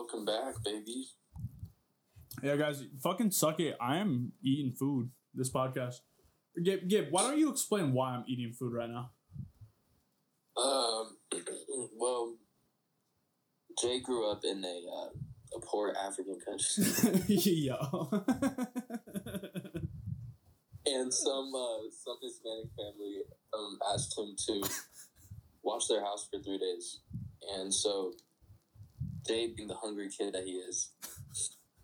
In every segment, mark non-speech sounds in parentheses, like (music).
Welcome back, baby. Yeah, guys, fucking suck it. I am eating food this podcast. Gib, Gib, why don't you explain why I'm eating food right now? Um, (clears throat) well, Jay grew up in a uh, a poor African country, (laughs) Yo. and some uh, some Hispanic family um asked him to watch their house for three days, and so Jay, being the hungry kid that he is,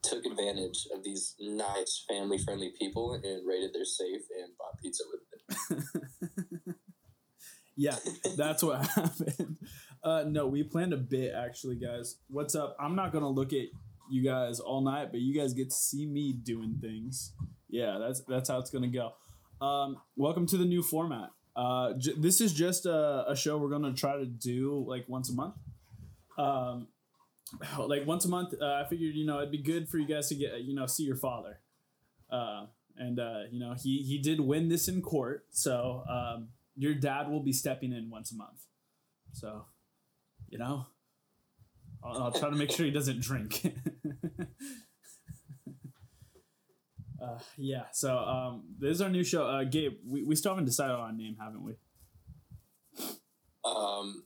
took advantage of these nice family friendly people and raided their safe and bought pizza with it. (laughs) yeah, that's what (laughs) happened. Uh, no, we planned a bit actually, guys. What's up? I'm not gonna look at you guys all night, but you guys get to see me doing things. Yeah, that's that's how it's gonna go. Um, welcome to the new format. Uh, j- this is just a, a show we're gonna try to do like once a month. Um, like once a month. Uh, I figured you know it'd be good for you guys to get you know see your father. Uh, and uh, you know he he did win this in court, so um, your dad will be stepping in once a month. So, you know, I'll, I'll try to make sure he doesn't drink. (laughs) uh, yeah. So um, this is our new show. Uh, Gabe, we, we still haven't decided on a name, haven't we? Um,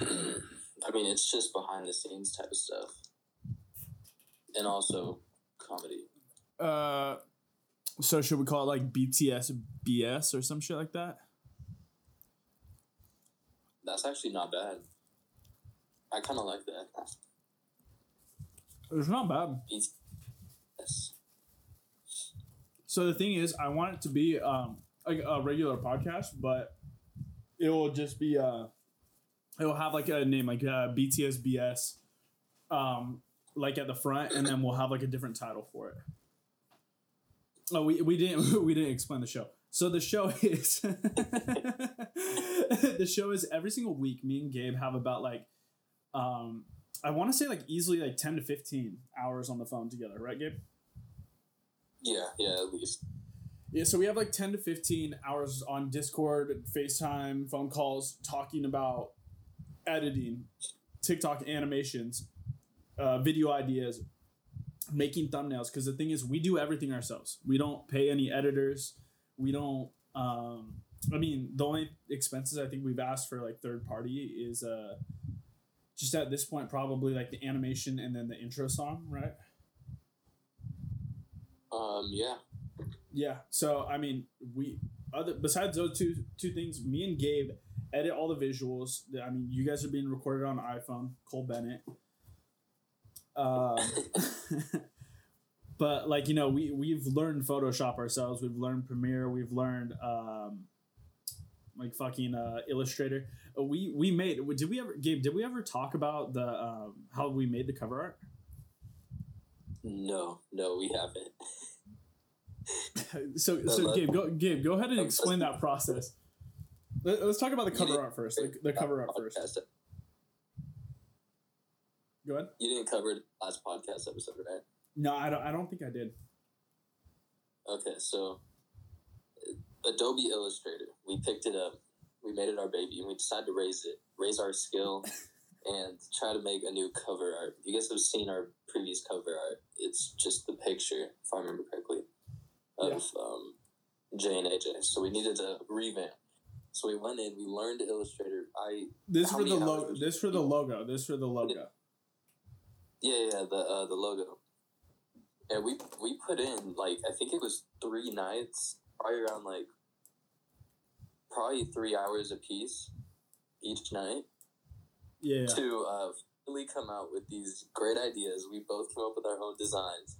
(clears throat) I mean, it's just behind the scenes type of stuff, and also comedy. Uh, so should we call it like BTS BS or some shit like that? That's actually not bad. I kind of like that. It's not bad. Yes. So the thing is, I want it to be um like a regular podcast, but it will just be uh it will have like a name like uh, BTS BS, um like at the front, and then we'll have like a different title for it. Oh, we we didn't (laughs) we didn't explain the show. So the show (laughs) is (laughs) the show is every single week. Me and Gabe have about like um I want to say like easily like ten to fifteen hours on the phone together, right, Gabe? Yeah, yeah, at least. Yeah, so we have like 10 to 15 hours on Discord, FaceTime, phone calls, talking about editing, TikTok animations, uh, video ideas, making thumbnails. Because the thing is, we do everything ourselves. We don't pay any editors. We don't. Um, I mean, the only expenses I think we've asked for like third party is uh, just at this point probably like the animation and then the intro song, right? Um, yeah. Yeah. So I mean, we other besides those two two things, me and Gabe edit all the visuals. I mean, you guys are being recorded on iPhone. Cole Bennett. Um, (laughs) but like you know, we we've learned Photoshop ourselves. We've learned Premiere. We've learned um, like fucking uh, Illustrator. Uh, We we made. Did we ever, Gabe? Did we ever talk about the um, how we made the cover art? No, no, we haven't. (laughs) so so Gabe, go Gabe, go ahead and explain that process. Let, us talk about the cover art first. The, the cover art first. Podcast- Go ahead. You didn't cover it last podcast episode, right? No, I don't. I don't think I did. Okay, so Adobe Illustrator, we picked it up, we made it our baby, and we decided to raise it, raise our skill, (laughs) and try to make a new cover art. You guys have seen our previous cover art. It's just the picture, if I remember correctly, of um, J and AJ. So we needed to revamp. So we went in, we learned Illustrator. I This for the logo. This for the logo. This for the logo. Yeah, yeah, the uh, the logo. And we we put in like I think it was three nights, probably around like probably three hours a piece each night Yeah. to uh, really come out with these great ideas. We both came up with our own designs.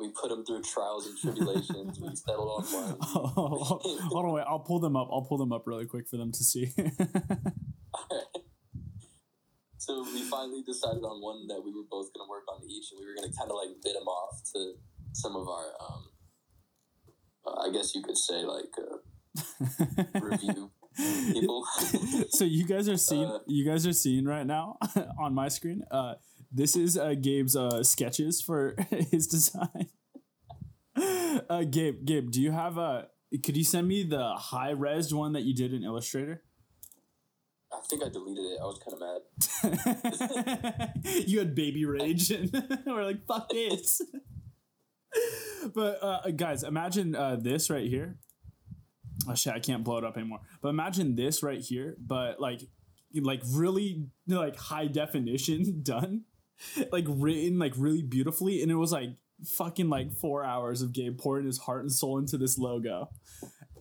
We put them through trials and tribulations. we settled on one. (laughs) Hold on, wait. I'll pull them up. I'll pull them up really quick for them to see. (laughs) so we finally decided on one that we were both going to work on each, and we were going to kind of like bid them off to some of our, um, uh, I guess you could say like uh, (laughs) review people. so you guys are seeing Uh, you guys are seeing right now on my screen. Uh, this is uh, Gabe's uh, sketches for (laughs) his design. (laughs) Uh, Gabe, Gabe, do you have a? Could you send me the high res one that you did in Illustrator? I think I deleted it. I was kind of mad. (laughs) you had baby rage, and we're like, "Fuck this." but uh, guys, imagine uh, this right here. Oh shit, I can't blow it up anymore. But imagine this right here, but like, like really like high definition done, (laughs) like written like really beautifully, and it was like fucking like four hours of Gabe pouring his heart and soul into this logo.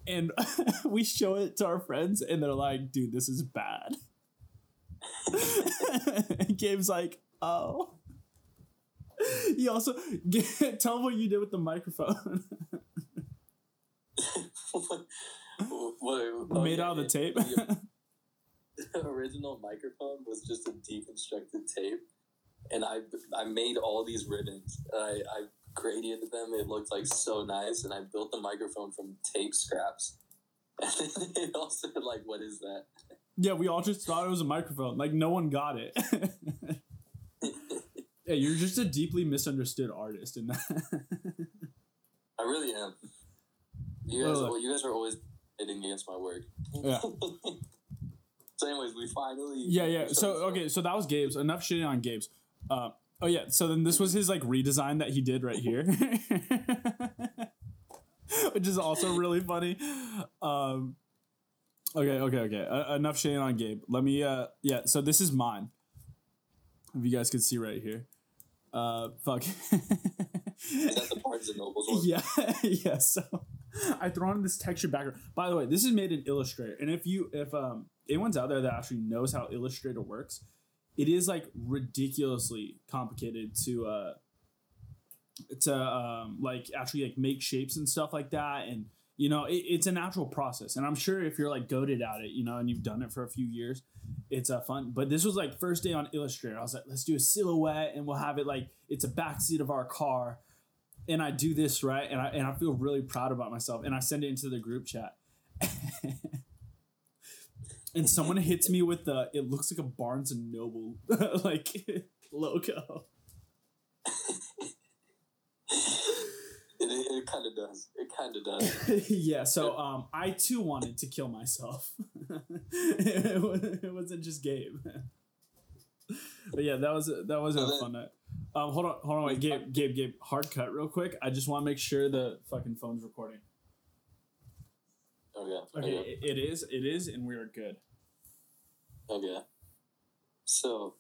And (laughs) we show it to our friends, and they're like, dude, this is bad. and (laughs) Gabe's like, oh. He also tell him what you did with the microphone. what, what, oh, Made out of the tape. the original microphone was just a deconstructed tape and I I made all these ribbons. I, I graded them. It looked like so nice, and I built the microphone from tape scraps. (laughs) And they all said like, "What is that?" Yeah, we all just thought it was a microphone. Like no one got it. (laughs) yeah, you're just a deeply misunderstood artist and that. I really am. You guys, well, you guys are always hitting against my work. Yeah. (laughs) so, anyways, we finally. Yeah, yeah. So, okay, so that was Gabe's. Enough shitting on Gabe's. Uh, oh yeah, so then this was his like redesign that he did right here, (laughs) which is also really funny. Um, okay, okay, okay. Uh, enough shitting on Gabe. Let me. Uh, yeah. So this is mine. If you guys can see right here. Uh, fuck. is that the Barnes and Nobles (laughs) one? Yeah, (laughs) yeah. So I throw in this texture background. By the way, this is made in Illustrator, and if you if um anyone's out there that actually knows how Illustrator works, it is like ridiculously complicated to uh to um like actually like make shapes and stuff like that. And you know it, it's a natural process. And i'm sure if you're like goaded at it you know and you've done it for a few years it's uh, fun. But this was like first day on illustrator. I was like let's do a silhouette and we'll have it like it's a backseat of our car. And i do this right? And i and i feel really proud about myself. And i send it into the group chat (laughs) and someone hits me with the it looks like a Barnes and Noble (laughs) like logo. It, it kind of does. It kind of does. (laughs) yeah. So um, I too wanted to kill myself. it, (laughs) it wasn't just Gabe. but yeah, that was that was a then, fun night. Um, hold on, hold on, wait, Gabe, Gabe, Gabe, hard cut real quick. I just want to make sure the fucking phone's recording. Okay. Okay, okay. It, it is. It is, and we are good. Okay. So,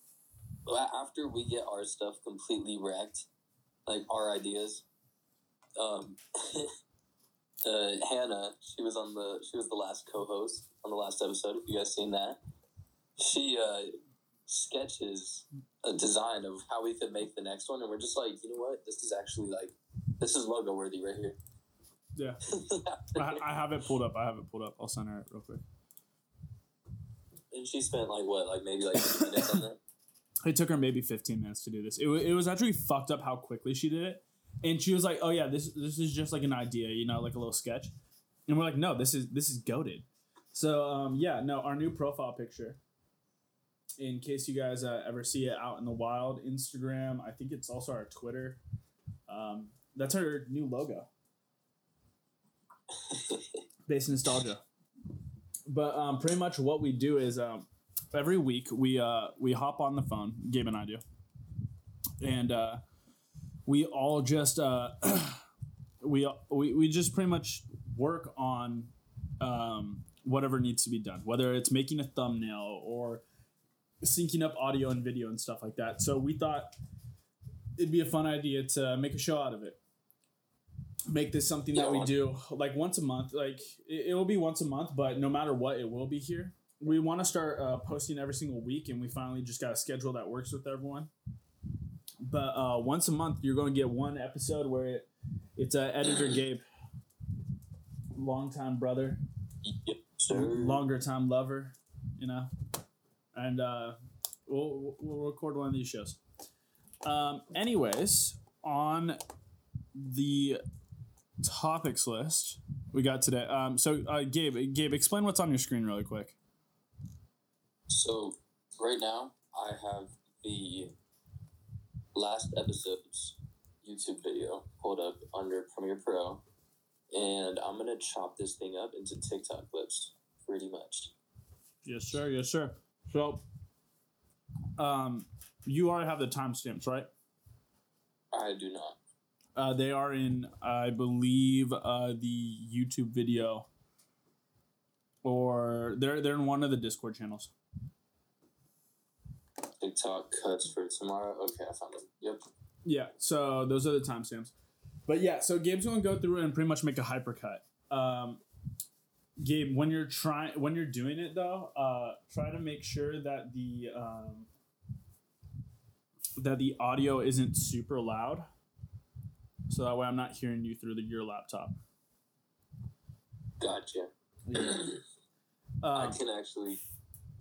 after we get our stuff completely wrecked, like our ideas, um, (laughs) uh, Hannah, she was on the she was the last co-host on the last episode. If you guys seen that, she uh, sketches a design of how we could make the next one, and we're just like, you know what, this is actually like this is logo worthy right here. Yeah. (laughs) I, I, have it pulled up. I have it pulled up. I'll send her it real quick. And she spent like what, like maybe like minutes on that. It took her maybe 15 minutes to do this. It, w- it was actually fucked up how quickly she did it. And she was like, "Oh yeah, this this is just like an idea, you know, like a little sketch." And we're like, "No, this is this is goaded." So um, yeah, no, our new profile picture. In case you guys uh, ever see it out in the wild, Instagram. I think it's also our Twitter. Um, that's our new logo. Based Nostalgia. But um, pretty much what we do is um, every week we uh, we hop on the phone. Gabe and I do, and uh, we all just uh, (clears throat) we, we we just pretty much work on um, whatever needs to be done, whether it's making a thumbnail or syncing up audio and video and stuff like that. So we thought it'd be a fun idea to make a show out of it make this something that we do like once a month. Like it, it, will be once a month, but no matter what, it will be here. We want to start uh, posting every single week, and we finally just got a schedule that works with everyone. But uh, once a month, you're going to get one episode where it, it's uh, editor (clears throat) Gabe, longtime brother, yep, longer time lover, you know, and uh, we'll we'll record one of these shows. Um, anyways, on the topics list we got today. Um, so, uh, Gabe, Gabe, explain what's on your screen really quick. So, right now, I have the last episode's YouTube video pulled up under Premiere Pro, and I'm gonna chop this thing up into TikTok clips, pretty much. Yes, sir. Yes, sir. So, um, you already have the timestamps, right? I do not. Uh, they are in, I believe, uh, the YouTube video, or they're they're in one of the Discord channels. TikTok cuts for tomorrow. Okay, I found them. Yep. Yeah, so those are the timestamps. But yeah, so Gabe's gonna go through and pretty much make a hypercut. Um, Gabe, when you're trying, when you're doing it though, uh, try to make sure that the um, that the audio isn't super loud, so that way I'm not hearing you through the, your laptop. Gotcha. I Um, can actually,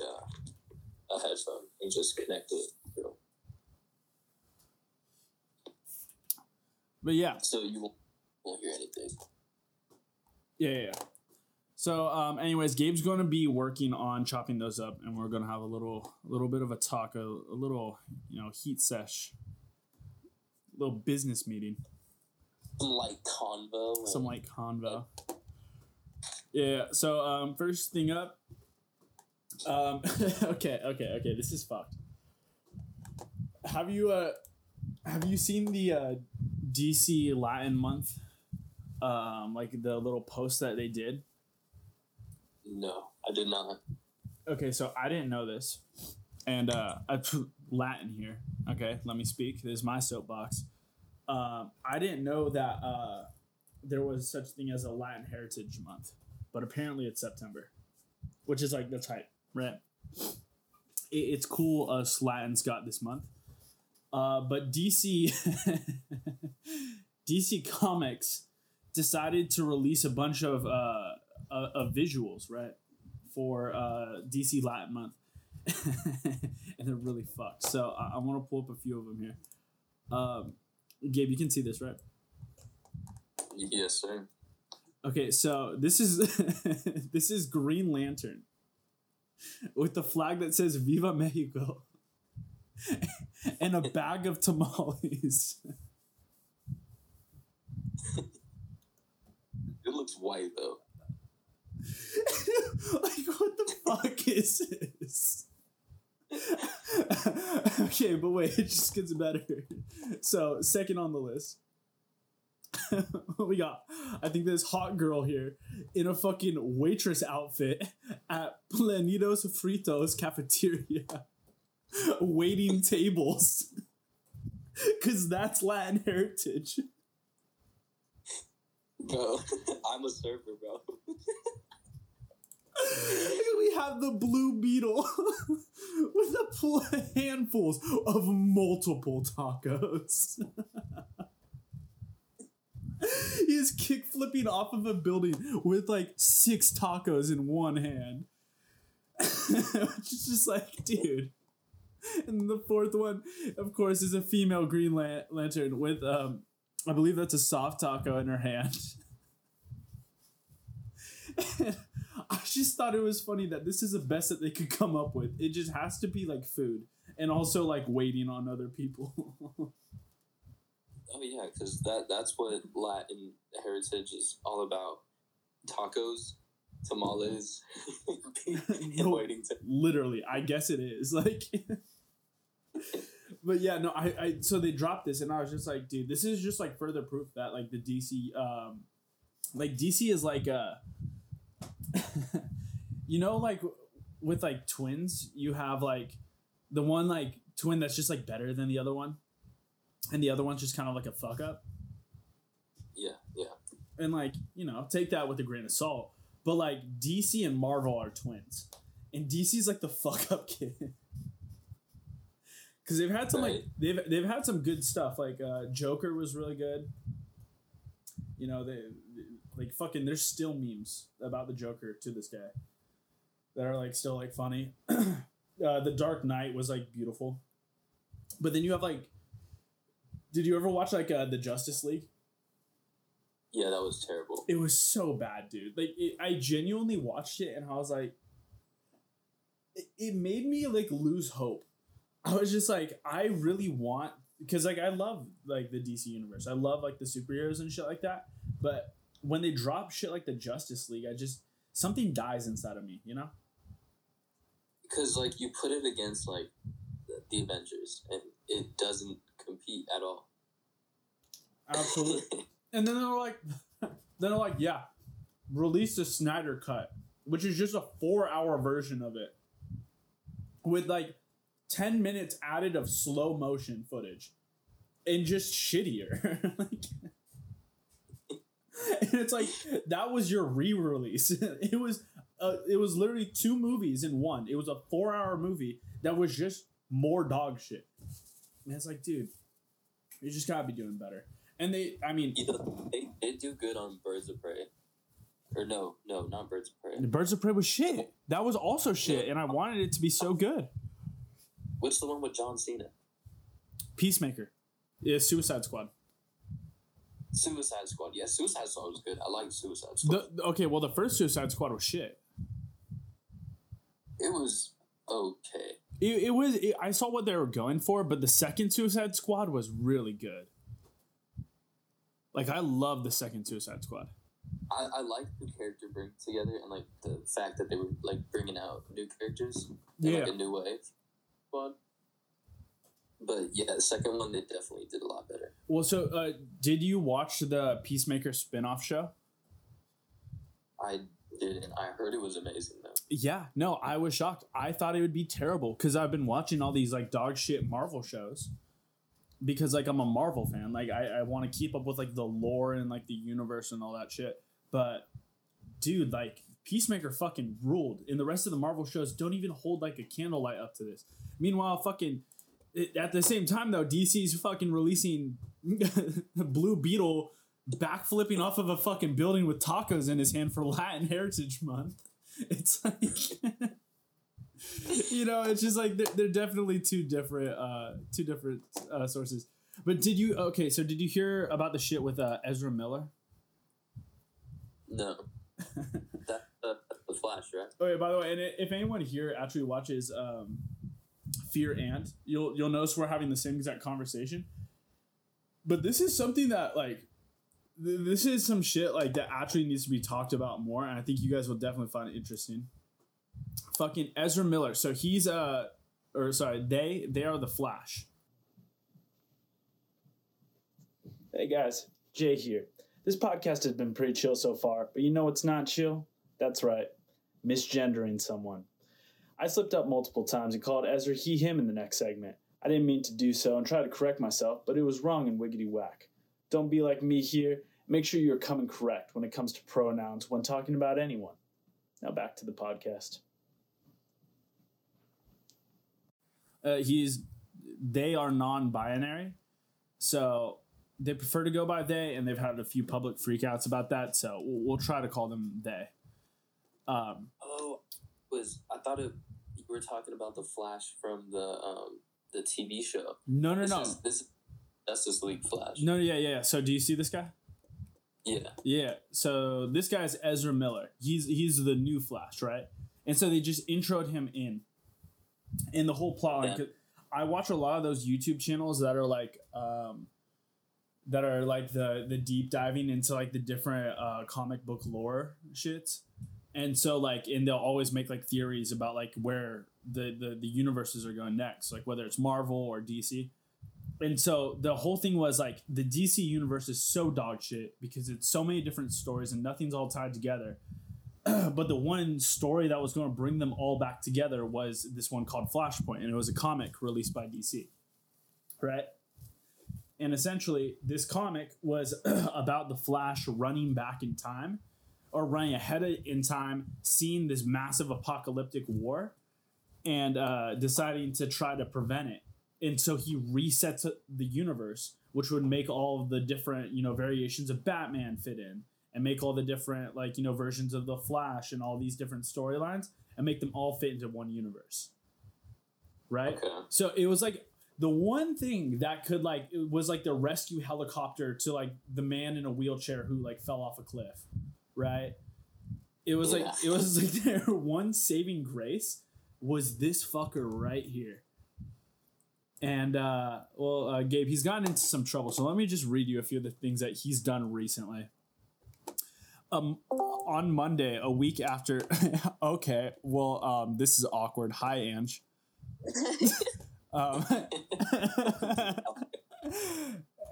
uh, a headphone and just connect it. you know. but yeah, So you won't, won't hear anything. Yeah, yeah, yeah. So, um, anyways, Gabe's going to be working on chopping those up, and we're going to have a little, a little bit of a talk, a, a little, you know, heat sesh, little business meeting, Some light convo. some like convo. Yeah. So, um, first thing up. Um, (laughs) okay, okay, okay. This is fucked. Have you uh, have you seen the uh, DC Latin month? Um, like the little post that they did. No, I did not. Okay, so I didn't know this, and uh, I put Latin here. Okay, let me speak. This is my soapbox. Um, I didn't know that uh, there was such thing as a Latin Heritage Month, but apparently it's September, which is like the type, right? It, it's cool. Us Latins got this month, uh, but DC (laughs) DC Comics decided to release a bunch of uh, uh, of visuals, right? for uh, DC Latin Month, (laughs) and they're really fucked. So I, I want to pull up a few of them here. Um, Gabe, you can see this, right? Yes, sir. Okay, so this is (laughs) this is Green Lantern with the flag that says "Viva Mexico" (laughs) and a bag of tamales. (laughs) It looks white though. like what the fuck is this? (laughs) okay, but wait, it just gets better. So, second on the list. (laughs) What we got I think this hot girl here in a fucking waitress outfit at Planitos Fritos cafeteria (laughs) waiting tables. Cause that's Latin heritage. Bro, I'm a server, bro. We have the blue beetle (laughs) with a pl- handfuls of multiple tacos. he is kick flipping off of a building with like six tacos in one hand. (laughs) Which is just like, dude. And the fourth one, of course, is a female Green Lan- Lantern with, um, I believe that's a soft taco in her hand. (laughs) I just thought it was funny that this is the best that they could come up with. It just has to be like food and also like waiting on other people. (laughs) Oh yeah, because that that's what Latin heritage is all about: tacos, tamales, (laughs) and No. waiting to. Literally, I guess it is. (laughs) Like But yeah, no, I, I so they dropped this and I was just like, dude, this is just like further proof that like the DC um like DC is like uh (laughs) you know like with like twins, you have like the one like twin that's just like better than the other one. And the other one's just kind of like a fuck up. Yeah, yeah. and like you know take that with a grain of salt but like dc and marvel are twins and dc's like the (laughs) fuck up kid because they've had some like they've they've had some good stuff like uh joker was really good you know they like fucking there's still memes about the joker to this day that are like still like funny (clears throat) uh, the dark knight was like beautiful but then you have like did you ever watch like uh, the justice league Yeah, that was terrible. it was so bad, dude. Like it, I genuinely watched it and I was like, it, it made me like lose hope. I was just like, I really want because like I love like the DC universe. I love like the superheroes and shit like that. But when they drop shit like the Justice League, I just something dies inside of me, you know? because like you put it against like the, the Avengers, and it doesn't compete at all. Absolutely. (laughs) and then they're like, (laughs) then they're like, yeah, release the Snyder cut, which is just a four-hour version of it, with like ten minutes added of slow motion footage, and just shittier. (laughs) like, (laughs) and it's like that was your re-release. (laughs) it was, uh, it was literally two movies in one. It was a four-hour movie that was just more dog shit. And it's like, dude, you just gotta be doing better. And they, I mean, You know, they did do good on Birds of Prey. Or no, no, not Birds of Prey. Birds of Prey was shit. That was also shit, and I wanted it to be so good. What's the one with John Cena? Peacemaker, yeah, Suicide Squad. Suicide Squad. Yeah, Suicide Squad was good. I like Suicide Squad. The, okay, well, the first Suicide Squad was shit. it was okay. It, it was. It, I saw what they were going for, but the second Suicide Squad was really good. Like I love the second Suicide Squad. I, I like the character bring together and like the fact that they were like bringing out new characters in like a new way. Squad. But yeah, the second one they definitely did a lot better. Well, so uh, did you watch the Peacemaker spin-off show? I didn't. I heard it was amazing though. Yeah, no, I was shocked. I thought it would be terrible because I've been watching all these like dog shit Marvel shows because like I'm a Marvel fan. Like I, I want to keep up with like the lore and like the universe and all that shit. But dude, like Peacemaker fucking ruled, and the rest of the Marvel shows don't even hold like a candlelight up to this. Meanwhile, fucking at the same time though, DC's fucking releasing (laughs) Blue Beetle backflipping off of a fucking building with tacos in his hand for Latin Heritage Month. (laughs) It's like, (laughs) you know, it's just like they're, they're definitely two different, uh, two different uh, sources. But did you okay? So did you hear about the shit with uh, Ezra Miller? No, that uh, that's the Flash, right? Oh yeah, by the way, and if anyone here actually watches um, Fear and, you'll you'll notice we're having the same exact conversation. But this is something that like, th- this is some shit like that actually needs to be talked about more, and I think you guys will definitely find it interesting. Fucking Ezra Miller, so he's uh, or sorry, they they are the Flash. Hey guys, Jay here. This podcast has been pretty chill so far, but you know what's not chill? That's right, misgendering someone. I slipped up multiple times and called Ezra he him in the next segment. I didn't mean to do so and try to correct myself, but it was wrong and wiggity whack. Don't be like me here. Make sure you're coming correct when it comes to pronouns when talking about anyone. Now back to the podcast. uh, he's they are non-binary so they prefer to go by they and they've had a few public freakouts about that so we'll, we'll try to call them they um, Oh, was I thought it? Were talking about the Flash from the um the TV show. no no This no is this is Justice League Flash. no yeah yeah yeah. so do you see this guy Yeah. yeah so this guy's ezra miller he's he's the new flash right and so they just introed him in and the whole plot Yeah. 'cause i watch a lot of those youtube channels that are like um that are like the the deep diving into like the different uh comic book lore shits and so like and they'll always make like theories about like where the the, the universes are going next like whether it's marvel or dc and so the whole thing was like the dc universe is so dog shit because it's so many different stories and nothing's all tied together. (clears throat) But the one story that was going to bring them all back together was this one called flashpoint and it was a comic released by dc right? And essentially this comic was (clears throat) about the flash running back in time or running ahead of- in time seeing this massive apocalyptic war and uh, deciding to try to prevent it. And so he resets the universe which would make all of the different you know variations of batman fit in and make all the different like you know versions of the flash and all these different storylines and make them all fit into one universe. Right? Okay. so it was like the one thing that could like it was like the rescue helicopter to like the man in a wheelchair who like fell off a cliff, right? It was like it was like (laughs) their one saving grace was this fucker right here. And uh well uh, Gabe, he's gotten into some trouble. So let me just read you a few of the things that he's done recently. Um, on Monday, a week after. (laughs) okay, well, um, this is awkward. Hi, Ange. (laughs) Um,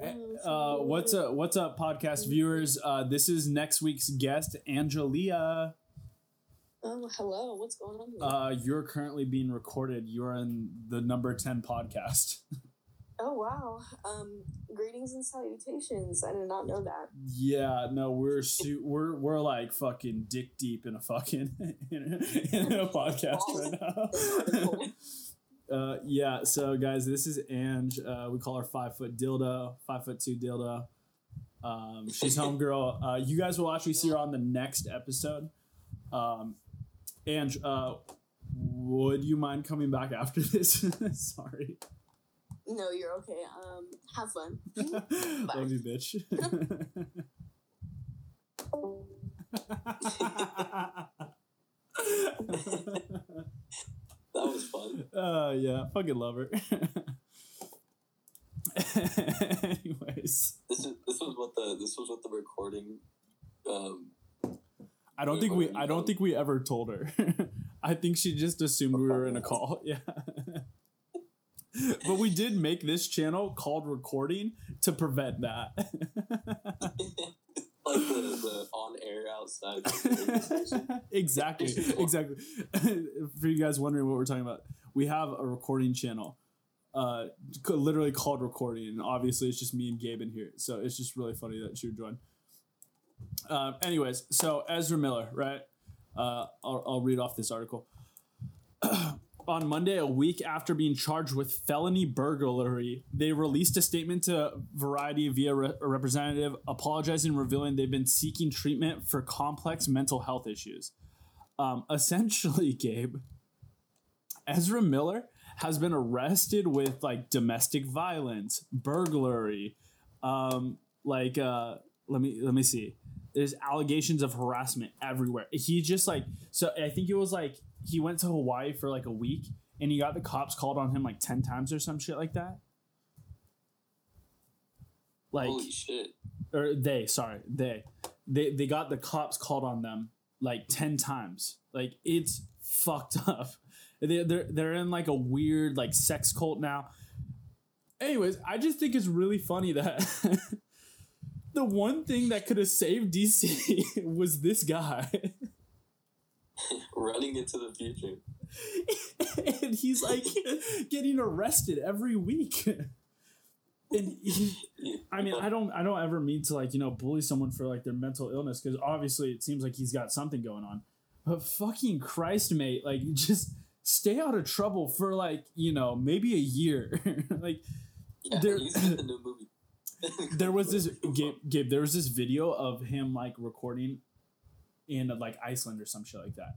uh, what's up? What's up, podcast viewers? Uh, this is next week's guest, Angelia. Oh, hello. What's going on here? Uh, you're currently being recorded. You're in the number ten podcast. (laughs) oh, wow. Um, greetings and salutations. I did not know that. Yeah, no, we're su- we're we're like fucking dick deep in a fucking (laughs) in a, in a (laughs) podcast right now. Uh, yeah, so guys, this is Ange. Uh, we call her five foot dildo, five foot two dildo. Um, she's (laughs) homegirl. Uh, you guys will actually see her on the next episode. Um, Ange, uh, would you mind coming back after (laughs) this? Sorry. No, you're okay. Um, have fun. (laughs) Love you, bitch. That was fun. Uh, yeah, fucking love her. (laughs) Anyways, This is this was what the this was what the recording. Um, I don't think we I don't think we ever told her. (laughs) I think she just assumed we were in a (laughs) call. Yeah. but we did make this channel called recording to prevent that. Like the, the on air outside. the radio station. (laughs) exactly. Exactly. (laughs) For you guys wondering what we're talking about, we have a recording channel. Uh, literally called recording, and obviously it's just me and Gabe in here, so it's just really funny that you would join. Um, anyways, so Ezra Miller, right? Uh, I'll, I'll read off this article. (clears throat) On Monday, a week after being charged with felony burglary, they released a statement to Variety via re- a representative apologizing, revealing they've been seeking treatment for complex mental health issues. Um, (laughs) essentially, Gabe, Ezra Miller has been arrested with like domestic violence, burglary, um, like uh, let me let me see. There's allegations of harassment everywhere. He just like so I think it was like he went to Hawaii for like a week and he got the cops called on him like 10 times or some shit like that. Like Holy shit! or they, sorry, they. They they got the cops called on them like 10 times. Like it's fucked (laughs) up. They they're they're in like a weird like sex cult now. Anyways, I just think it's really funny that (laughs) the one thing that could have saved DC (laughs) was this guy. (laughs) Running into the future. (laughs) and he's like (laughs) getting arrested every week. And he, I mean, I don't, I don't ever mean to like you know bully someone for like their mental illness because obviously it seems like he's got something going on. But fucking Christ, mate, like just stay out of trouble for like you know maybe a year. like Yeah, There- the new movie. there was this Gabe, Gabe, there was this video of him like recording in like Iceland or some shit like that,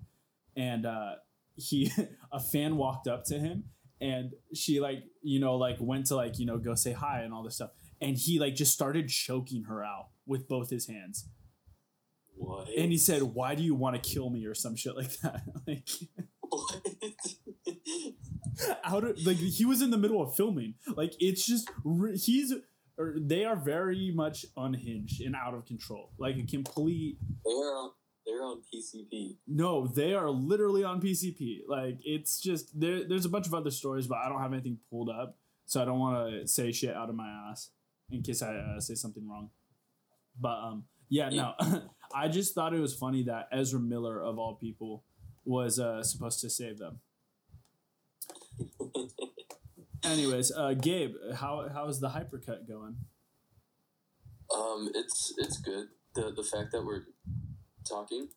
and uh, he (laughs) a fan walked up to him and she like you know like went to like you know go say hi and all this stuff, and he like just started choking her out with both his hands, What? and he said, "Why do you want to kill me?" or some shit like that, (laughs) like. What? (laughs) out of like he was in the middle of filming like it's just he's or they are very much unhinged and out of control like a complete they're on. They're on PCP. no they are literally on pcp like it's just there there's a bunch of other stories but i don't have anything pulled up so i don't want to say shit out of my ass in case i uh, say something wrong. But um yeah, no. (laughs) I just thought it was funny that ezra miller of all people was uh supposed to save them. (laughs) Anyways uh gabe how how is the hypercut going? Um, it's it's good. The the fact that we're talking,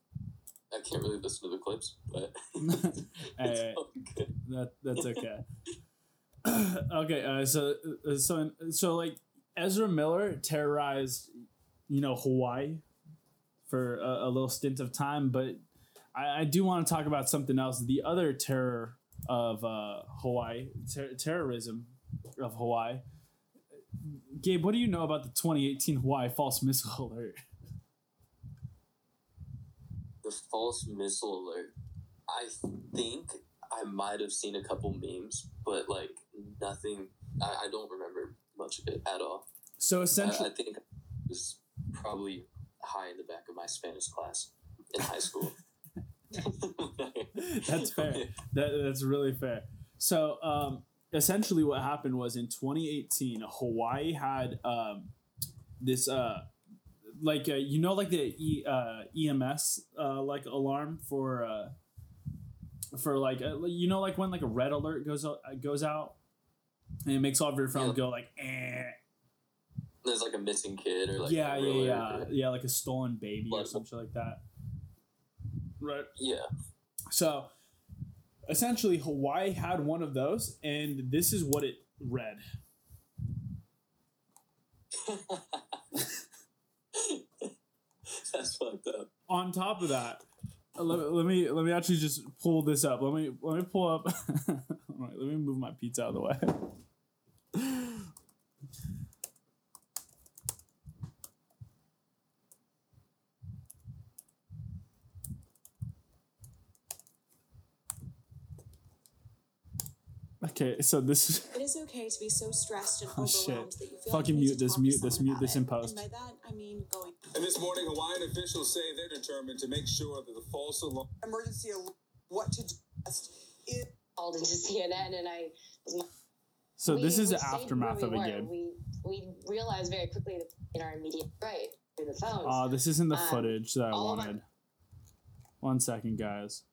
I can't really listen to the clips, but (laughs) (laughs) Hey, that that's okay. (coughs) okay, uh, so uh, so so like Ezra Miller terrorized, you know, Hawaii for a, a little stint of time, but I, I do want to talk about something else. The other terror of uh, Hawaii, ter- terrorism of Hawaii. Gabe, what do you know about the 2018 Hawaii false missile alert? False missile alert. I think I might have seen a couple memes, but like nothing. I, I don't remember much of it at all. So I, essentially, I think it was probably high in the back of my Spanish class in high school. (laughs) That's fair. That, that's really fair. So, um, essentially, what happened was in 2018, Hawaii had um, this, uh, like, uh, you know, like the e, uh, EMS, uh, like alarm for, uh, for like, uh, you know, like when like a red alert goes out, goes out, and it makes all of your phones Yeah. go like, eh. There's like a missing kid or like yeah, yeah, yeah, yeah, like a stolen baby or something like that. Right. yeah. So essentially, Hawaii had one of those, and this is what it read. (laughs) (laughs) That's fucked up. On top of that, uh, let, let me let me actually just pull this up. Let me let me pull up. (laughs) All right, let me move my pizza out of the way. (laughs) Okay, so this is It is okay to be so stressed and (laughs) Oh, shit. that you feel Fucking like you need mute to this, talk to mute this, mute this in it. post. And by that, I mean going. And this morning, Hawaiian officials say they're determined to make sure that the false alarm. emergency al- what to do best is called into CNN and I so we- this is the aftermath where of a were. game. We we realized very quickly that in our immediate right through the phones. Oh, this isn't the Um, footage that I all of our- wanted. One second, guys.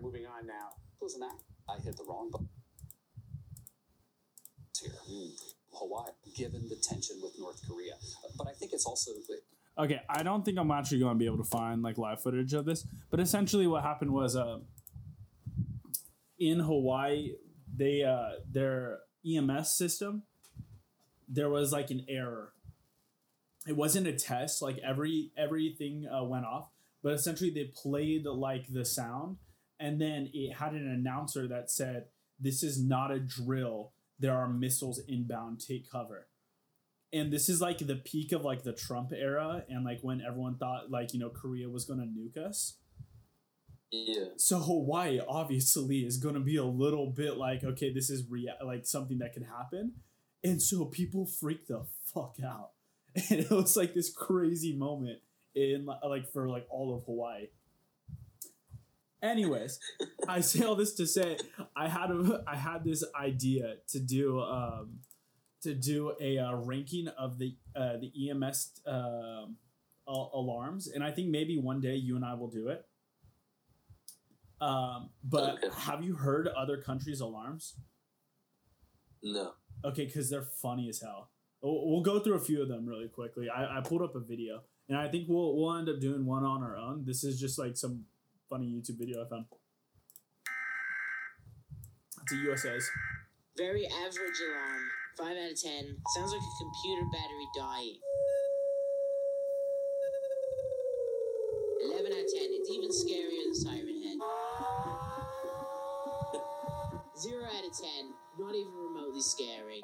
Right, moving on now. Listen, I, I hit the wrong button here. Hawaii, given the tension with North Korea. But I think it's also Okay, I don't think I'm actually going to be able to find like live footage of this, but essentially what happened was uh, in Hawaii, they uh, their EMS system there was like an error. It wasn't a test; like every everything uh, went off, but essentially they played like the sound, and then it had an announcer that said, "This is not a drill. There are missiles inbound. Take cover." and this is like the peak of like the Trump era and like when everyone thought like you know Korea was going to nuke us. Yeah. So Hawaii obviously is going to be a little bit like okay this is rea- like something that can happen. And so people freak the fuck out. (laughs) And it was like this crazy moment in like for like all of Hawaii. Anyways, I say all this to say I had a I had this idea to do um to do a uh, ranking of the uh, the EMS um, al- alarms, and I think maybe one day you and I will do it. Um, but Okay. have you heard other countries' alarms? No. Okay, because they're funny as hell. We'll, we'll go through a few of them really quickly. I, I pulled up a video, and I think we'll we'll end up doing one on our own. This is just like some funny YouTube video I found. It's a USA's. Very average alarm. 5 out of 10. Sounds like a computer battery dying. 11 out of 10. It's even scarier than Siren Head. (laughs) 0 out of 10. Not even remotely scary.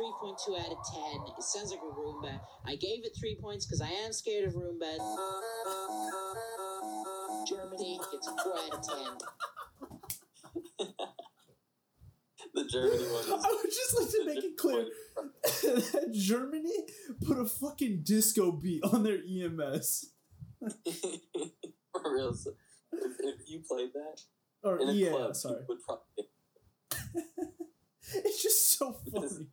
3.2 out of 10. It sounds like a Roomba. I gave it 3 points because I am scared of Roombas. Germany gets a 4 out of 10. (laughs) The Germany one (laughs) I would just like to make it clear (laughs) that Germany put a fucking disco beat on their EMS For real. So if, if you played that or in a yeah, club, sorry. you would probably. It's just so funny.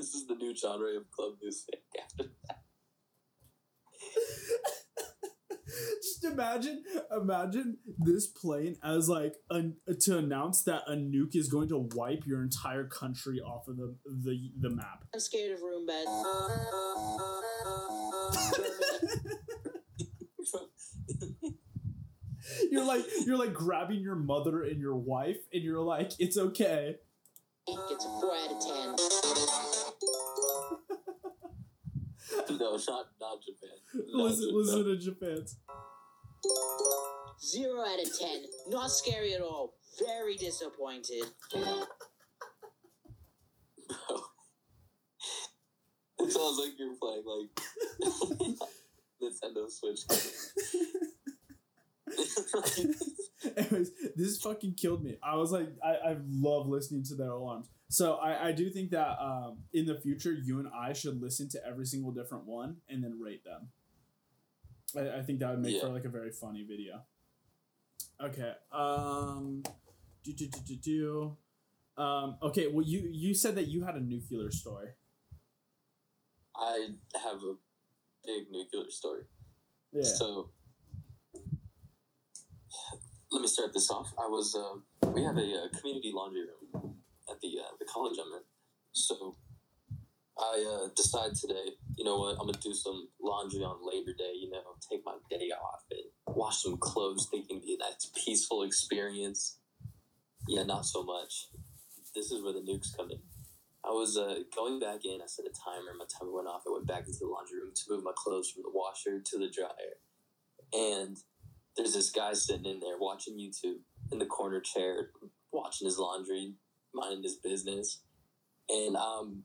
This is the new genre of club music. (laughs) After that, (laughs) just imagine, imagine this plane as like a, to announce that a nuke is going to wipe your entire country off of the the, the map. I'm scared of Roombas. (laughs) You're like you're like grabbing your mother and your wife, and you're like, it's okay. gets a 4 out of 10. No, not not Japan. (laughs) Not Listen, Japan. listen to Japan's. 0 out of 10. Not scary at all. Very disappointed. (laughs) It sounds like you're playing like (laughs) Nintendo Switch. Anyways, this fucking killed me. I was like, I, I love listening to their alarms. So I, I do think that um, in the future, you and I should listen to every single different one and then rate them. I, I think that would make Yeah. for like a very funny video. Okay. Um. Do do do do do. Um. Okay. Well, you you said that you had a nuclear story. I have a big nuclear story. Yeah. So let me start this off. I was uh, we have a, uh community laundry room at the uh, the college I'm in. So I uh, decide today, you know what, I'm gonna do some laundry on Labor Day. You know, take my day off and wash some clothes, thinking it'd be a nice peaceful experience. Yeah, not so much. This is where the nukes come in. I was uh, going back in. I set a timer. My timer went off. I went back into the laundry room to move my clothes from the washer to the dryer. And there's this guy sitting in there watching YouTube in the corner chair, watching his laundry, minding his business. And um,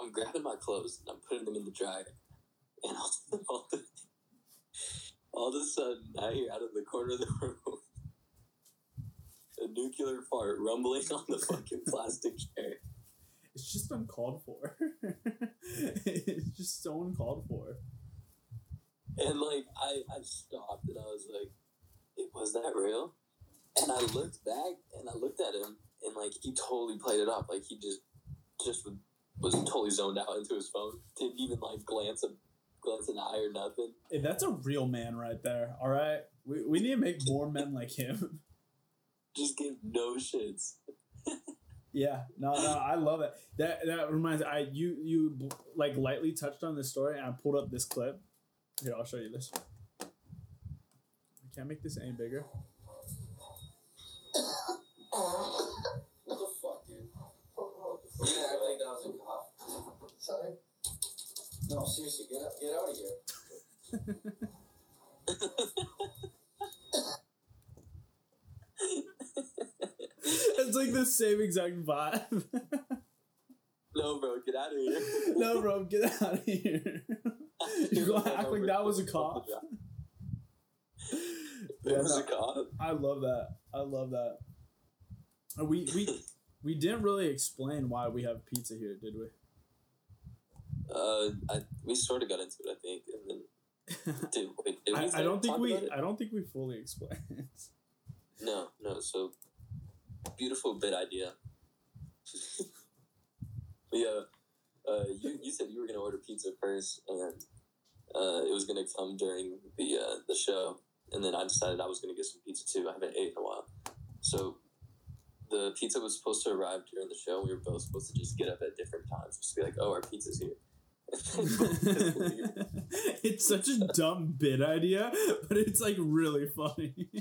I'm grabbing my clothes and I'm putting them in the dryer. And all, all, the, all of a sudden, I hear out of the corner of the room a nuclear fart rumbling on the fucking (laughs) plastic chair. It's just uncalled for. (laughs) it's just so uncalled for. And like I, I stopped and I was like, "It was that real?" And I looked back and I looked at him and like he totally played it up. Like he just just was, was totally zoned out (laughs) into his phone. Didn't even like glance a glance an eye or nothing. Hey, that's a real man right there. All right, we, we need to make more men like him. (laughs) Just give no shits. (laughs) Yeah, no, no, I love it. That that reminds I you you like lightly touched on this story, and I pulled up this clip. Here, I'll show you this. I can't make this any bigger. (coughs) (coughs) What the fuck, dude? Gonna act that was (laughs) a cop? Sorry? No, seriously, get out, get out of here. it's like the same exact vibe. (laughs) No, bro, get out of here. (laughs) no, bro, get out of here. You're gonna act like that was a cop. It was a cop. I love that. I love that. We we we didn't really explain why we have pizza here, did we? Uh, I, we sort of got into it, I think, and then (laughs) did, wait, did I, I don't think we? I don't think we fully explained. (laughs) No, no. So beautiful bit idea. (laughs) yeah, uh, you you said you were gonna order pizza first, and uh, it was gonna come during the uh, the show, and then I decided I was gonna get some pizza too. I haven't ate in a while, so the pizza was supposed to arrive during the show. We were both supposed to just get up at different times, just be like, "Oh, our pizza's here." (laughs) it's such a (laughs) dumb bit idea, but it's like really funny. (laughs)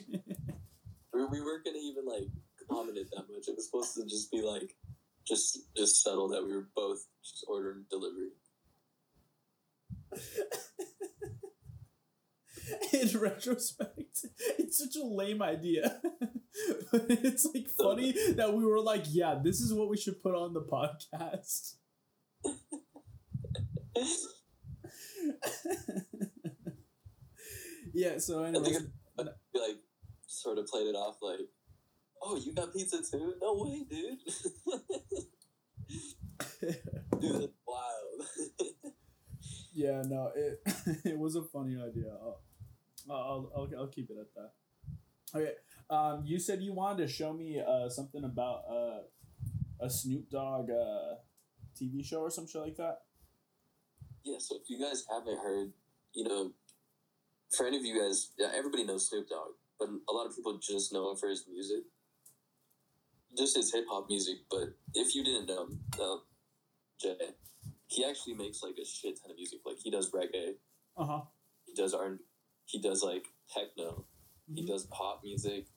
we, we weren't gonna even like comment it that much. It was supposed to just be like, just just settle that we were both just ordering delivery. (laughs) In retrospect, it's such a lame idea. (laughs) but it's like funny that we were like, yeah, this is what we should put on the podcast. (laughs) yeah, so I anyways, think it, we like sort of played it off like, "Oh, you got pizza too? No way, dude! dude, that's wild." yeah, no, it it was a funny idea. I'll, I'll, I'll, I'll keep it at that. Okay, um, you said you wanted to show me uh, something about uh, a Snoop Dogg uh, TV show or some shit like that. yeah. So if you guys haven't heard, you know, for any of you guys, yeah, everybody knows Snoop Dogg, but a lot of people just know him for his music, just his hip hop music. But if you didn't know, him, uh, Jay, he actually makes like a shit ton of music. Like he does reggae, Uh huh. he does R, he does like techno, he Mhm. does pop music,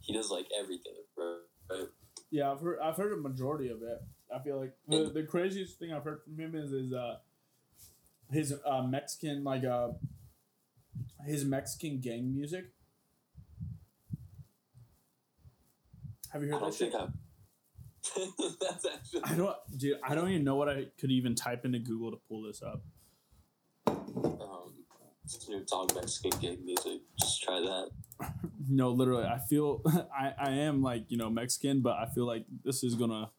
he does like everything, bro. Right? Yeah, I've heard I've heard a majority of it. I feel like the, the craziest thing I've heard from him is his uh his uh Mexican like uh his Mexican gang music. Have you I heard don't that shit? (laughs) That's actually. I don't, dude. I don't even know what I could even type into Google to pull this up. Um, Snoop Dogg Mexican gig music. Just try that. (laughs) No, literally, I feel (laughs) I I am like you know Mexican, but I feel like this is gonna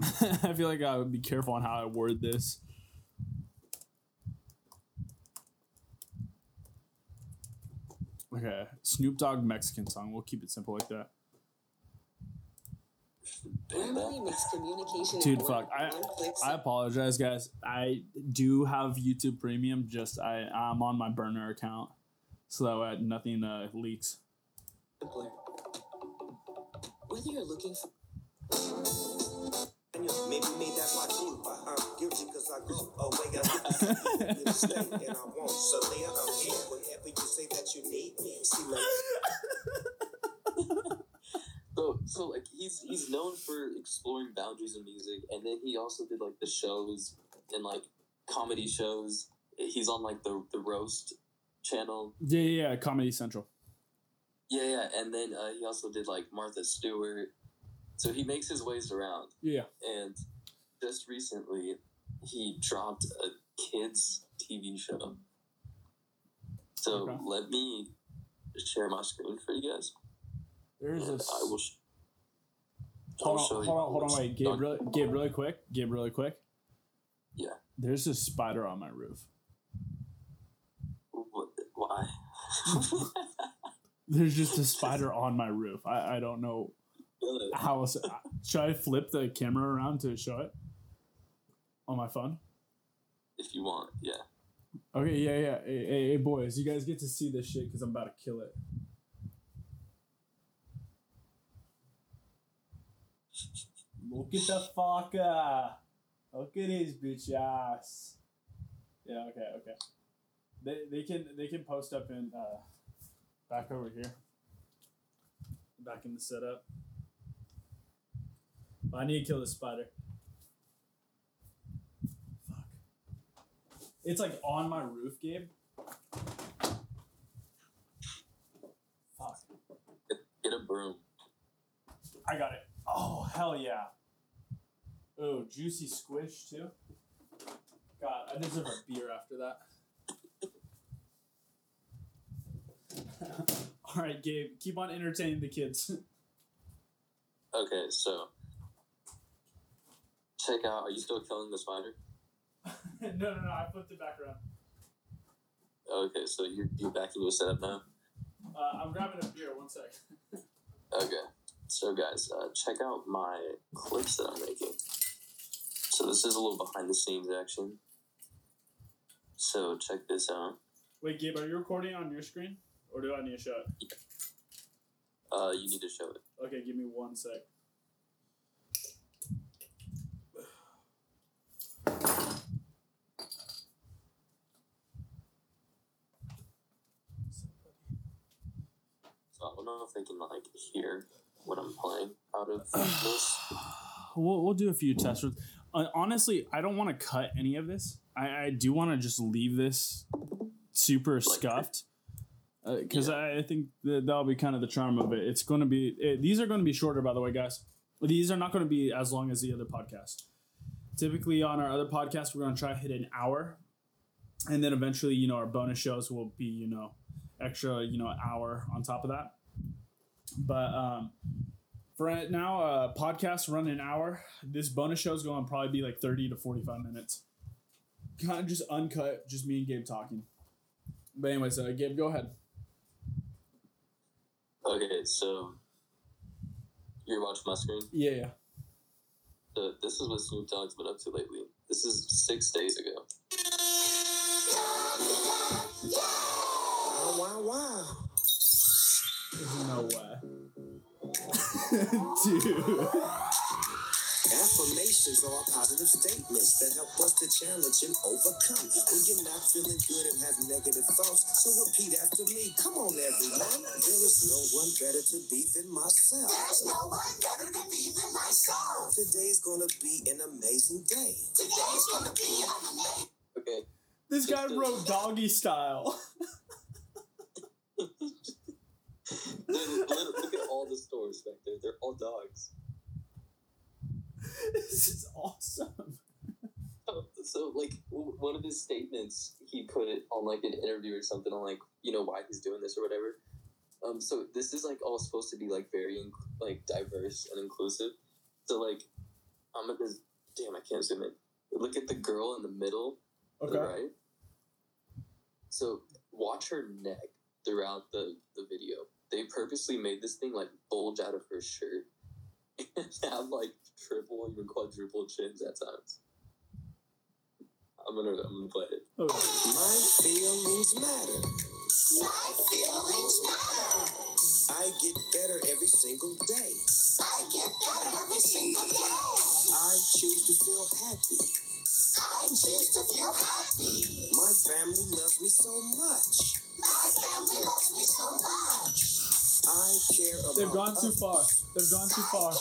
(laughs) I feel like I would be careful on how I word this. Okay, Snoop Dogg Mexican song. We'll keep it simple like that. Grammarly makes communication Dude, fuck. I I apologize, guys. I do have YouTube Premium. Just I I'm on my burner account, so that way nothing uh, leaks. Whether you're looking for Maybe me, that's my clue. I'm guilty because I grew away. I didn't (laughs) and I won't. So there I'm here whenever you say that you need me. See my (laughs) So, so like he's he's known for exploring boundaries in music, and then he also did like the shows and like comedy shows. He's on like the the roast channel. Yeah, yeah, yeah. Comedy Central. Yeah, yeah, and then uh, he also did like Martha Stewart. So he makes his ways around, Yeah. and just recently he dropped a kids TV show. So Okay. let me share my screen for you guys. There's. I will. Sh- Hold on, hold on, hold on, wait, Gabe, really, Gabe, really quick, Gabe, really quick. Yeah. There's a spider on my roof. What, why? (laughs) There's just a (laughs) spider on my roof. I, I don't know Really? how else. Should I flip the camera around to show it on my phone? if you want, yeah. Okay, yeah, yeah. Hey, hey, hey, boys, you guys get to see this shit because I'm about to kill it. Look at the fucker. Look at his bitch ass. Yeah, okay, okay. They, they can they can post up in uh back over here. Back in the setup. But I need to kill this spider. Fuck. It's like on my roof, Gabe. Fuck. Get, get a broom. I got it. Oh hell yeah. Oh, juicy squish too. God, I deserve a beer after that. (laughs) All right, Gabe, keep on entertaining the kids. (laughs) Okay, so check out. Are you still killing the spider? (laughs) no, no, no, I flipped it back around. Okay, so you're you're back in your setup now. Uh, I'm grabbing a beer. One sec. Okay, so guys, uh, check out my clips that I'm making. So this is a little behind the scenes action. So check this out. Wait, Gabe, are you recording on your screen, or do I need to show it? Uh, you need to show it. Okay, give me one sec. So I don't know if they can like hear what I'm playing out of (sighs) this. We'll, we'll do a few test runs. Uh, honestly, I don't want to cut any of this. I, I do want to just leave this super scuffed because I, I think that that'll be kind of the charm of it. It's going to be it, these are going to be shorter, by the way, guys. These are not going to be as long as the other podcast. Typically, on our other podcast, we're going to try to hit an hour, and then eventually, you know, our bonus shows will be you know extra you know hour on top of that. But um, for right now, uh, podcast run an hour. This bonus show is going to probably be like thirty to forty-five minutes. Kind of just uncut, just me and Gabe talking. But anyways, uh, Gabe, go ahead. Okay, so you're watching my screen. Yeah, yeah. So this is what Snoop Dogg's been up to lately. This is six days ago. Wow, wow, wow. There's no way, (laughs) dude. Affirmations are positive statements that help us to challenge and overcome. When you're not feeling good and have negative thoughts, so repeat after me. Come on, everyone. There is no one better to be than myself. There's no one better to be than myself. Today's gonna be an amazing day. Today's gonna be an amazing Okay. This guy wrote doggy style. (laughs) Look, at all the stores back there. They're all dogs. (laughs) this is awesome. So, so, like one of his statements, he put it on like an interview or something on like you know why he's doing this or whatever. Um, so this is like all supposed to be like very inc- like diverse and inclusive. So like I'm gonna. Damn, I can't zoom in. Look at the girl in the middle. to the right. So watch her neck throughout the the video. They purposely made this thing like bulge out of her shirt (laughs) and have like triple, even quadruple chins at times. I'm gonna I'm gonna play it. Oh, My feelings matter. My feelings matter. I get better every single day. I get better every single day. I choose to feel happy. I choose to feel happy. My family loves me so much. My family loves me so much. I care about They've gone too far. They've gone too far.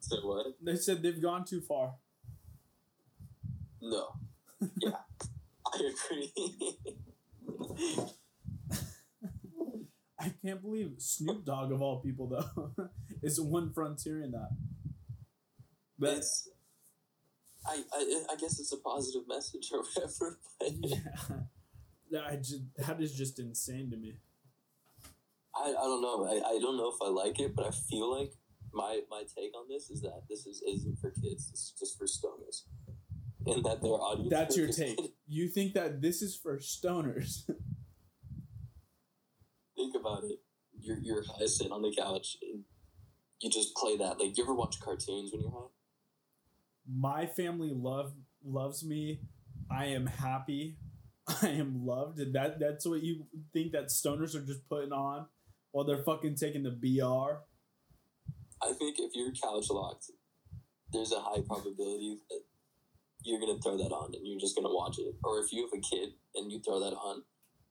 So what? They said they've gone too far. No. Yeah. (laughs) I agree. (laughs) I can't believe Snoop Dogg of all people though (laughs) is one frontier in that. But it's I, I I guess it's a positive message or (laughs) whatever. But yeah, (laughs) that I just, that is just insane to me. I, I don't know. I, I don't know if I like it, but I feel like my my take on this is that this is isn't for kids. This is just for stoners, and that their audience. That's your take. You think that this is for stoners? (laughs) Think about it. You're you're high, sitting on the couch, and you just play that. Like, you ever watch cartoons when you're high? My family love loves me. I am happy. (laughs) I am loved. And that that's what you think that stoners are just putting on while they're fucking taking the BR. I think if you're couch locked, there's a high probability that you're gonna throw that on and you're just gonna watch it. Or if you have a kid and you throw that on,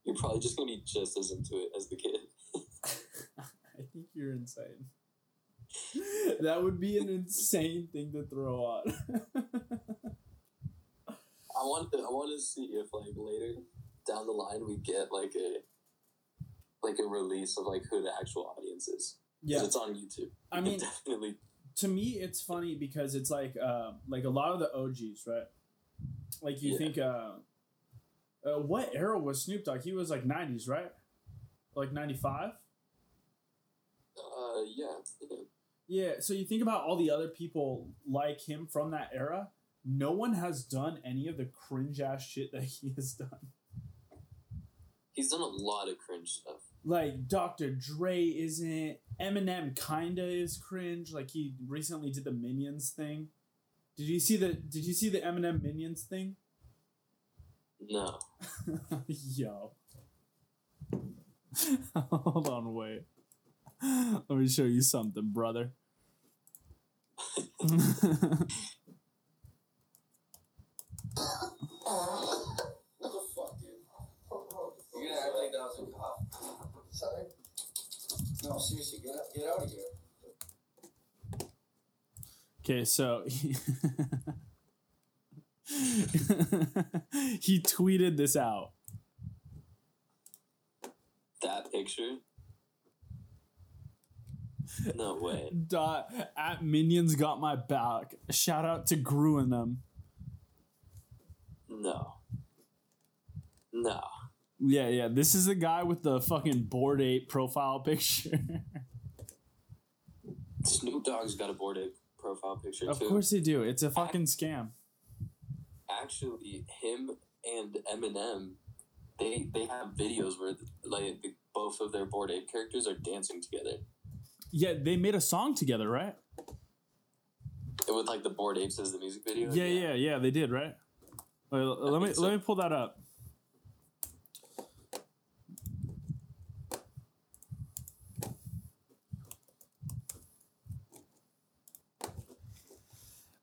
you're probably just gonna be just as into it as the kid. (laughs) (laughs) I think you're insane. (laughs) that would be an insane thing to throw on. I want to I want to see if like later down the line we get like a like a release of like who the actual audience is. yeah. it's on YouTube. I (laughs) mean, definitely. to me it's funny because it's like uh, like a lot of the OGs, right? Like you Yeah. think uh, uh what era was Snoop Dogg? He was like 90s, right? Like 95? Uh, yeah, yeah. Yeah, so you think about all the other people like him from that era, no one has done any of the cringe ass shit that he has done. He's done a lot of cringe stuff. Like Dr. Dre isn't, Eminem kinda is cringe. Like he recently did the Minions thing. Did you see the did you see the Eminem Minions thing? No. (laughs) Yo. (laughs) Hold on, wait. (laughs) Let me show you something, brother. Sorry? No, seriously, get out, get out of here. Okay, so he, (laughs) he tweeted this out. That picture? No way. (laughs) Dot at Minions got my back. Shout out to Gru and them. No. No. Yeah, yeah. This is the guy with the fucking Bored Ape profile (laughs) picture. Snoop Dogg's got a Bored Ape profile picture of too. Of course they do. It's a fucking scam. Actually, him and Eminem, they they have videos where like the, both of their Bored Ape characters are dancing together Yeah, they made a song together, right? It with like the Bored Apes as the music video. Yeah, yeah, yeah. They did, right? Uh, Wait, let me so. let me pull that up.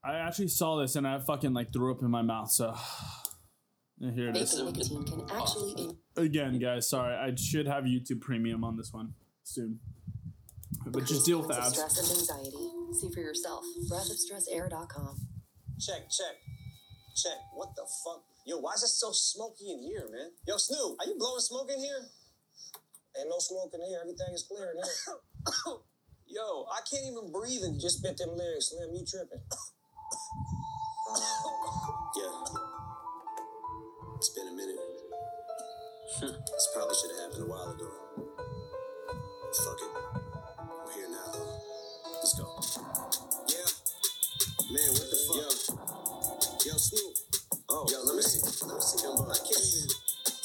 I actually saw this and I fucking like threw up in my mouth. So here it is. Vaping nicotine can actually in- Again, guys, sorry. I should have YouTube Premium on this one soon, but just deal with the Signs of ads. stress and anxiety. See for yourself. Breathofstressair.com. Check, check, check. What the fuck? Yo, why is it so smoky in here, man? Yo, Snoop, are you blowing smoke in here? Ain't no smoke in here. Everything is clear in here. (coughs) Yo, I can't even breathe and you just spit them lyrics, Slim. You tripping. (coughs) Yeah. It's been a minute. this probably should have happened a while ago. See. Let me see. Yo, I can't even.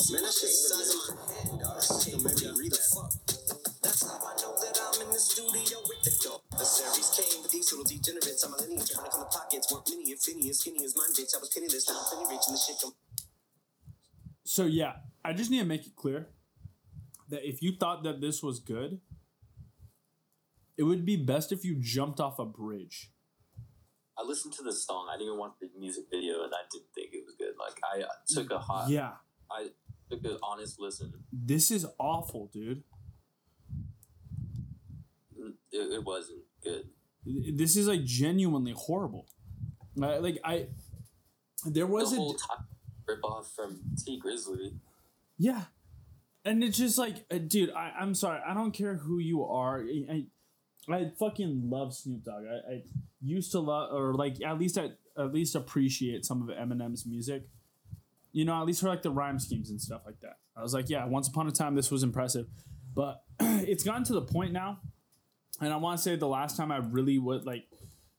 Man, that shit's the size of my head, dog. That shit made me read the fuck. That's how I know that I'm in the studio with the dope. The series came with these little degenerates. I'm a lineage trying to come to pockets. Weren't many if any as skinny as mine, bitch. I was penniless. Now I'm finally reaching the shit. Come So yeah, I just need to make it clear that if you thought that this was good, it would be best if you jumped off a bridge. I listened to the song. I didn't even watch the music video, and I didn't think it was good. Like I uh, took a hot. Yeah, I took an honest listen. this is awful, dude. It, it wasn't good. This is like genuinely horrible. Like, like I, there was the a whole top rip off from Tee Grizzley. Yeah. And it's just like, uh, dude, I, I'm sorry. I don't care who you are. I, I, I fucking love Snoop Dogg. I, I used to love, or like, at least I at least appreciate some of Eminem's music. You know, at least for like the rhyme schemes and stuff like that. I was like, yeah, once upon a time this was impressive. But (clears throat) it's gotten to the point now, and I want to say the last time I really would like,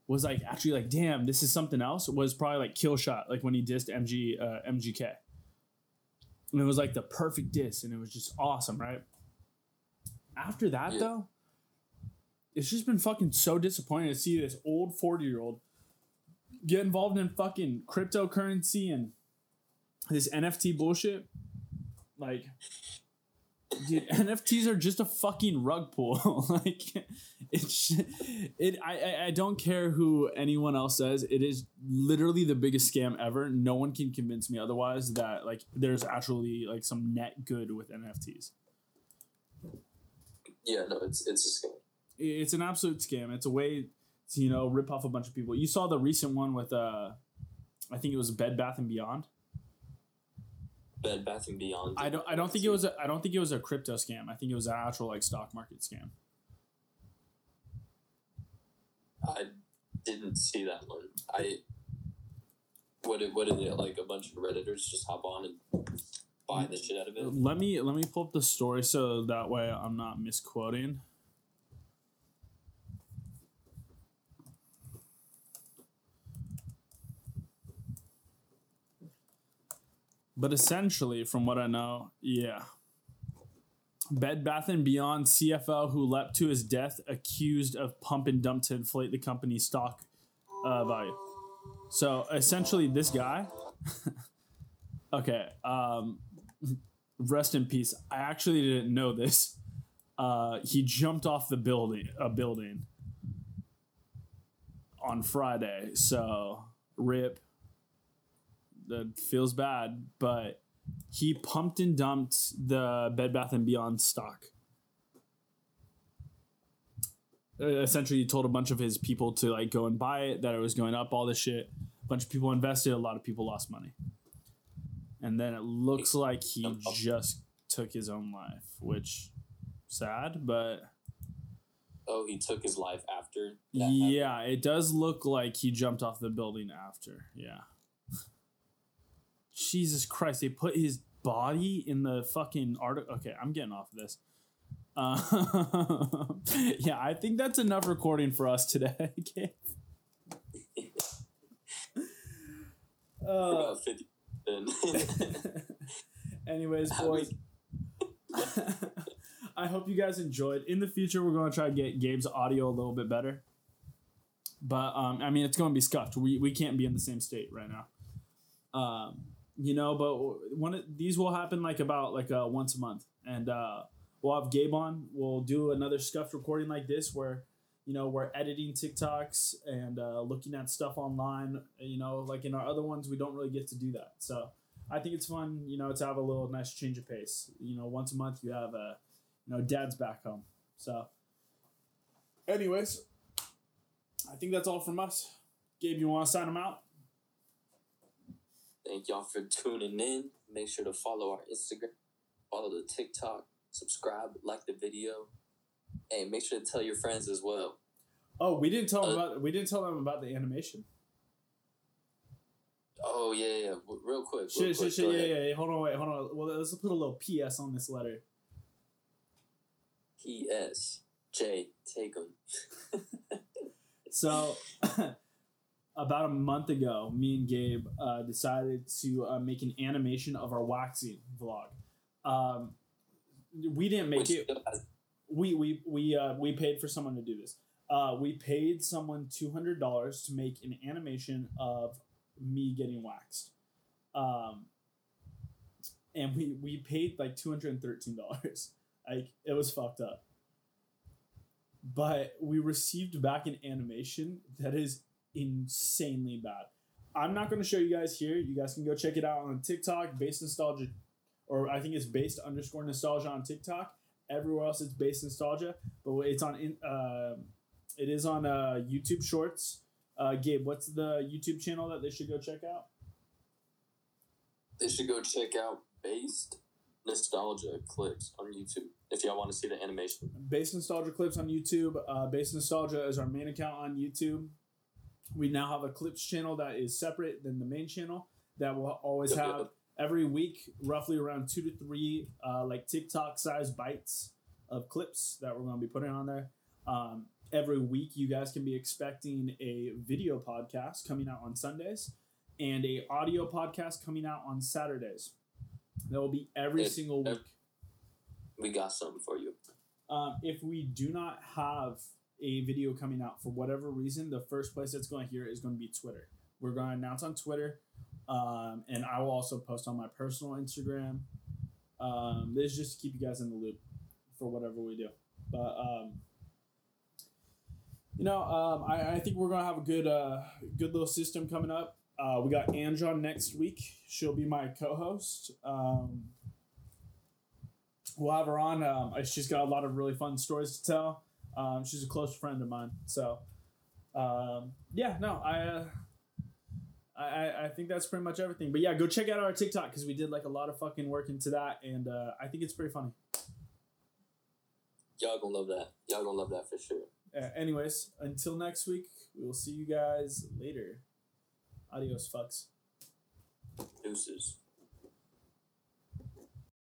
was like actually like, damn, this is something else, was probably like Killshot, like when he dissed MG, uh, MGK and it was like the perfect diss and it was just awesome right after that Yeah. though it's just been fucking so disappointing to see this old 40 year old get involved in fucking cryptocurrency and this nft bullshit? Like dude (laughs) nfts are just a fucking rug pull. (laughs) Like it's it I, I i don't care who anyone else says. It is literally the biggest scam ever. No one can convince me otherwise that like there's actually like some net good with nfts Yeah, no, it's it's a scam. it's an absolute scam. It's a way to you know rip off a bunch of people you saw the recent one with uh i think it was bed bath and beyond Bed Bath and Beyond. i don't i don't think it was a i don't think it was a crypto scam i think it was an actual like stock market scam I didn't see that one. I what did what did it like? A bunch of redditors just hop on and buy the shit out of it. let me let me pull up the story so that way i'm not misquoting but essentially from what i know yeah bed bath and beyond cfo who leapt to his death accused of pump and dump to inflate the company's stock uh, value so essentially this guy (laughs) okay um rest in peace. I actually didn't know this. Uh, he jumped off the building, a building, on Friday. So rip. That feels bad, but he pumped and dumped the Bed Bath and Beyond stock. Essentially, he told a bunch of his people to like go and buy it. That it was going up, all this shit. A bunch of people invested. A lot of people lost money and then it looks like he just took his own life, which sad, but Oh, he took his life after. that happened? yeah, it does look like he jumped off the building after. Yeah. Jesus Christ, they put his body in the fucking article. Okay, I'm getting off of this. Uh, (laughs) yeah, I think that's enough recording for us today. (laughs) Okay. Uh, about 50. (laughs) Anyways, boys. I hope you guys enjoyed. In the future, we're going to try to get Gabe's audio a little bit better. But um, I mean, it's going to be scuffed. We, we can't be in the same state right now. Um, you know, but one of these will happen like about like uh, once a month, and uh, we'll have Gabe on. We'll do another scuffed recording like this where you know we're editing TikToks and uh, looking at stuff online. You know, like in our other ones, we don't really get to do that. So I think it's fun, you know, to have a little nice change of pace. You know, once a month you have a, you know, dad's back home. So, anyways, I think that's all from us. Gabe, you want to sign them out? Thank y'all for (laughs) tuning in. Make sure to follow our Instagram, follow the TikTok, subscribe, like the video, and make sure to tell your friends as well. Oh, we didn't tell them Uh, about we didn't tell them about the animation. Oh yeah, yeah. Real quick. real Shit, quick, shit, shit. Yeah, yeah, yeah. Hold on, wait, hold on. Well, let's put a little PS on this letter. P.S. J. Take 'em. (laughs) So, (laughs) about a month ago, me and Gabe uh, decided to uh, make an animation of our waxing vlog. Um, we didn't make Which it. We we we uh, we paid for someone to do this. Uh, we paid someone two hundred dollars to make an animation of me getting waxed. Um, and we we paid like two hundred and thirteen dollars. (laughs) Like it was fucked up. But we received back an animation that is insanely bad. I'm not going to show you guys here. You guys can go check it out on TikTok, based nostalgia, or I think it's based underscore nostalgia on TikTok. Everywhere else, it's based nostalgia, but it's on in, uh, it is on uh, YouTube Shorts. Uh, Gabe, what's the YouTube channel that they should go check out? They should go check out Based Nostalgia clips on YouTube if y'all want to see the animation. Based Nostalgia Clips on YouTube. Uh, Based Nostalgia is our main account on YouTube. We now have a clips channel that is separate than the main channel that will always have every week roughly around two to three uh, like TikTok size bites of clips that we're going to be putting on there. Um, every week, you guys can be expecting a video podcast coming out on Sundays and a audio podcast coming out on Saturdays. That will be every It- single week. We got something for you. Um, if we do not have a video coming out for whatever reason, the first place that's going to hear is going to be Twitter. We're going to announce on Twitter, um, and I will also post on my personal Instagram. Um, this is just to keep you guys in the loop for whatever we do. But um, you know, um, I, I think we're going to have a good, uh, good little system coming up. Uh, we got Ange next week. She'll be my co-host. Um, we'll have her on. Um, she's got a lot of really fun stories to tell. Um, she's a close friend of mine. So, um, yeah, no, I, uh, I, I- think that's pretty much everything. But yeah, go check out our TikTok because we did like a lot of fucking work into that, and uh, I think it's pretty funny. Y'all gonna love that. Y'all gonna love that for sure. Uh, anyways, until next week, we will see you guys later. Adios, fucks. Deuces.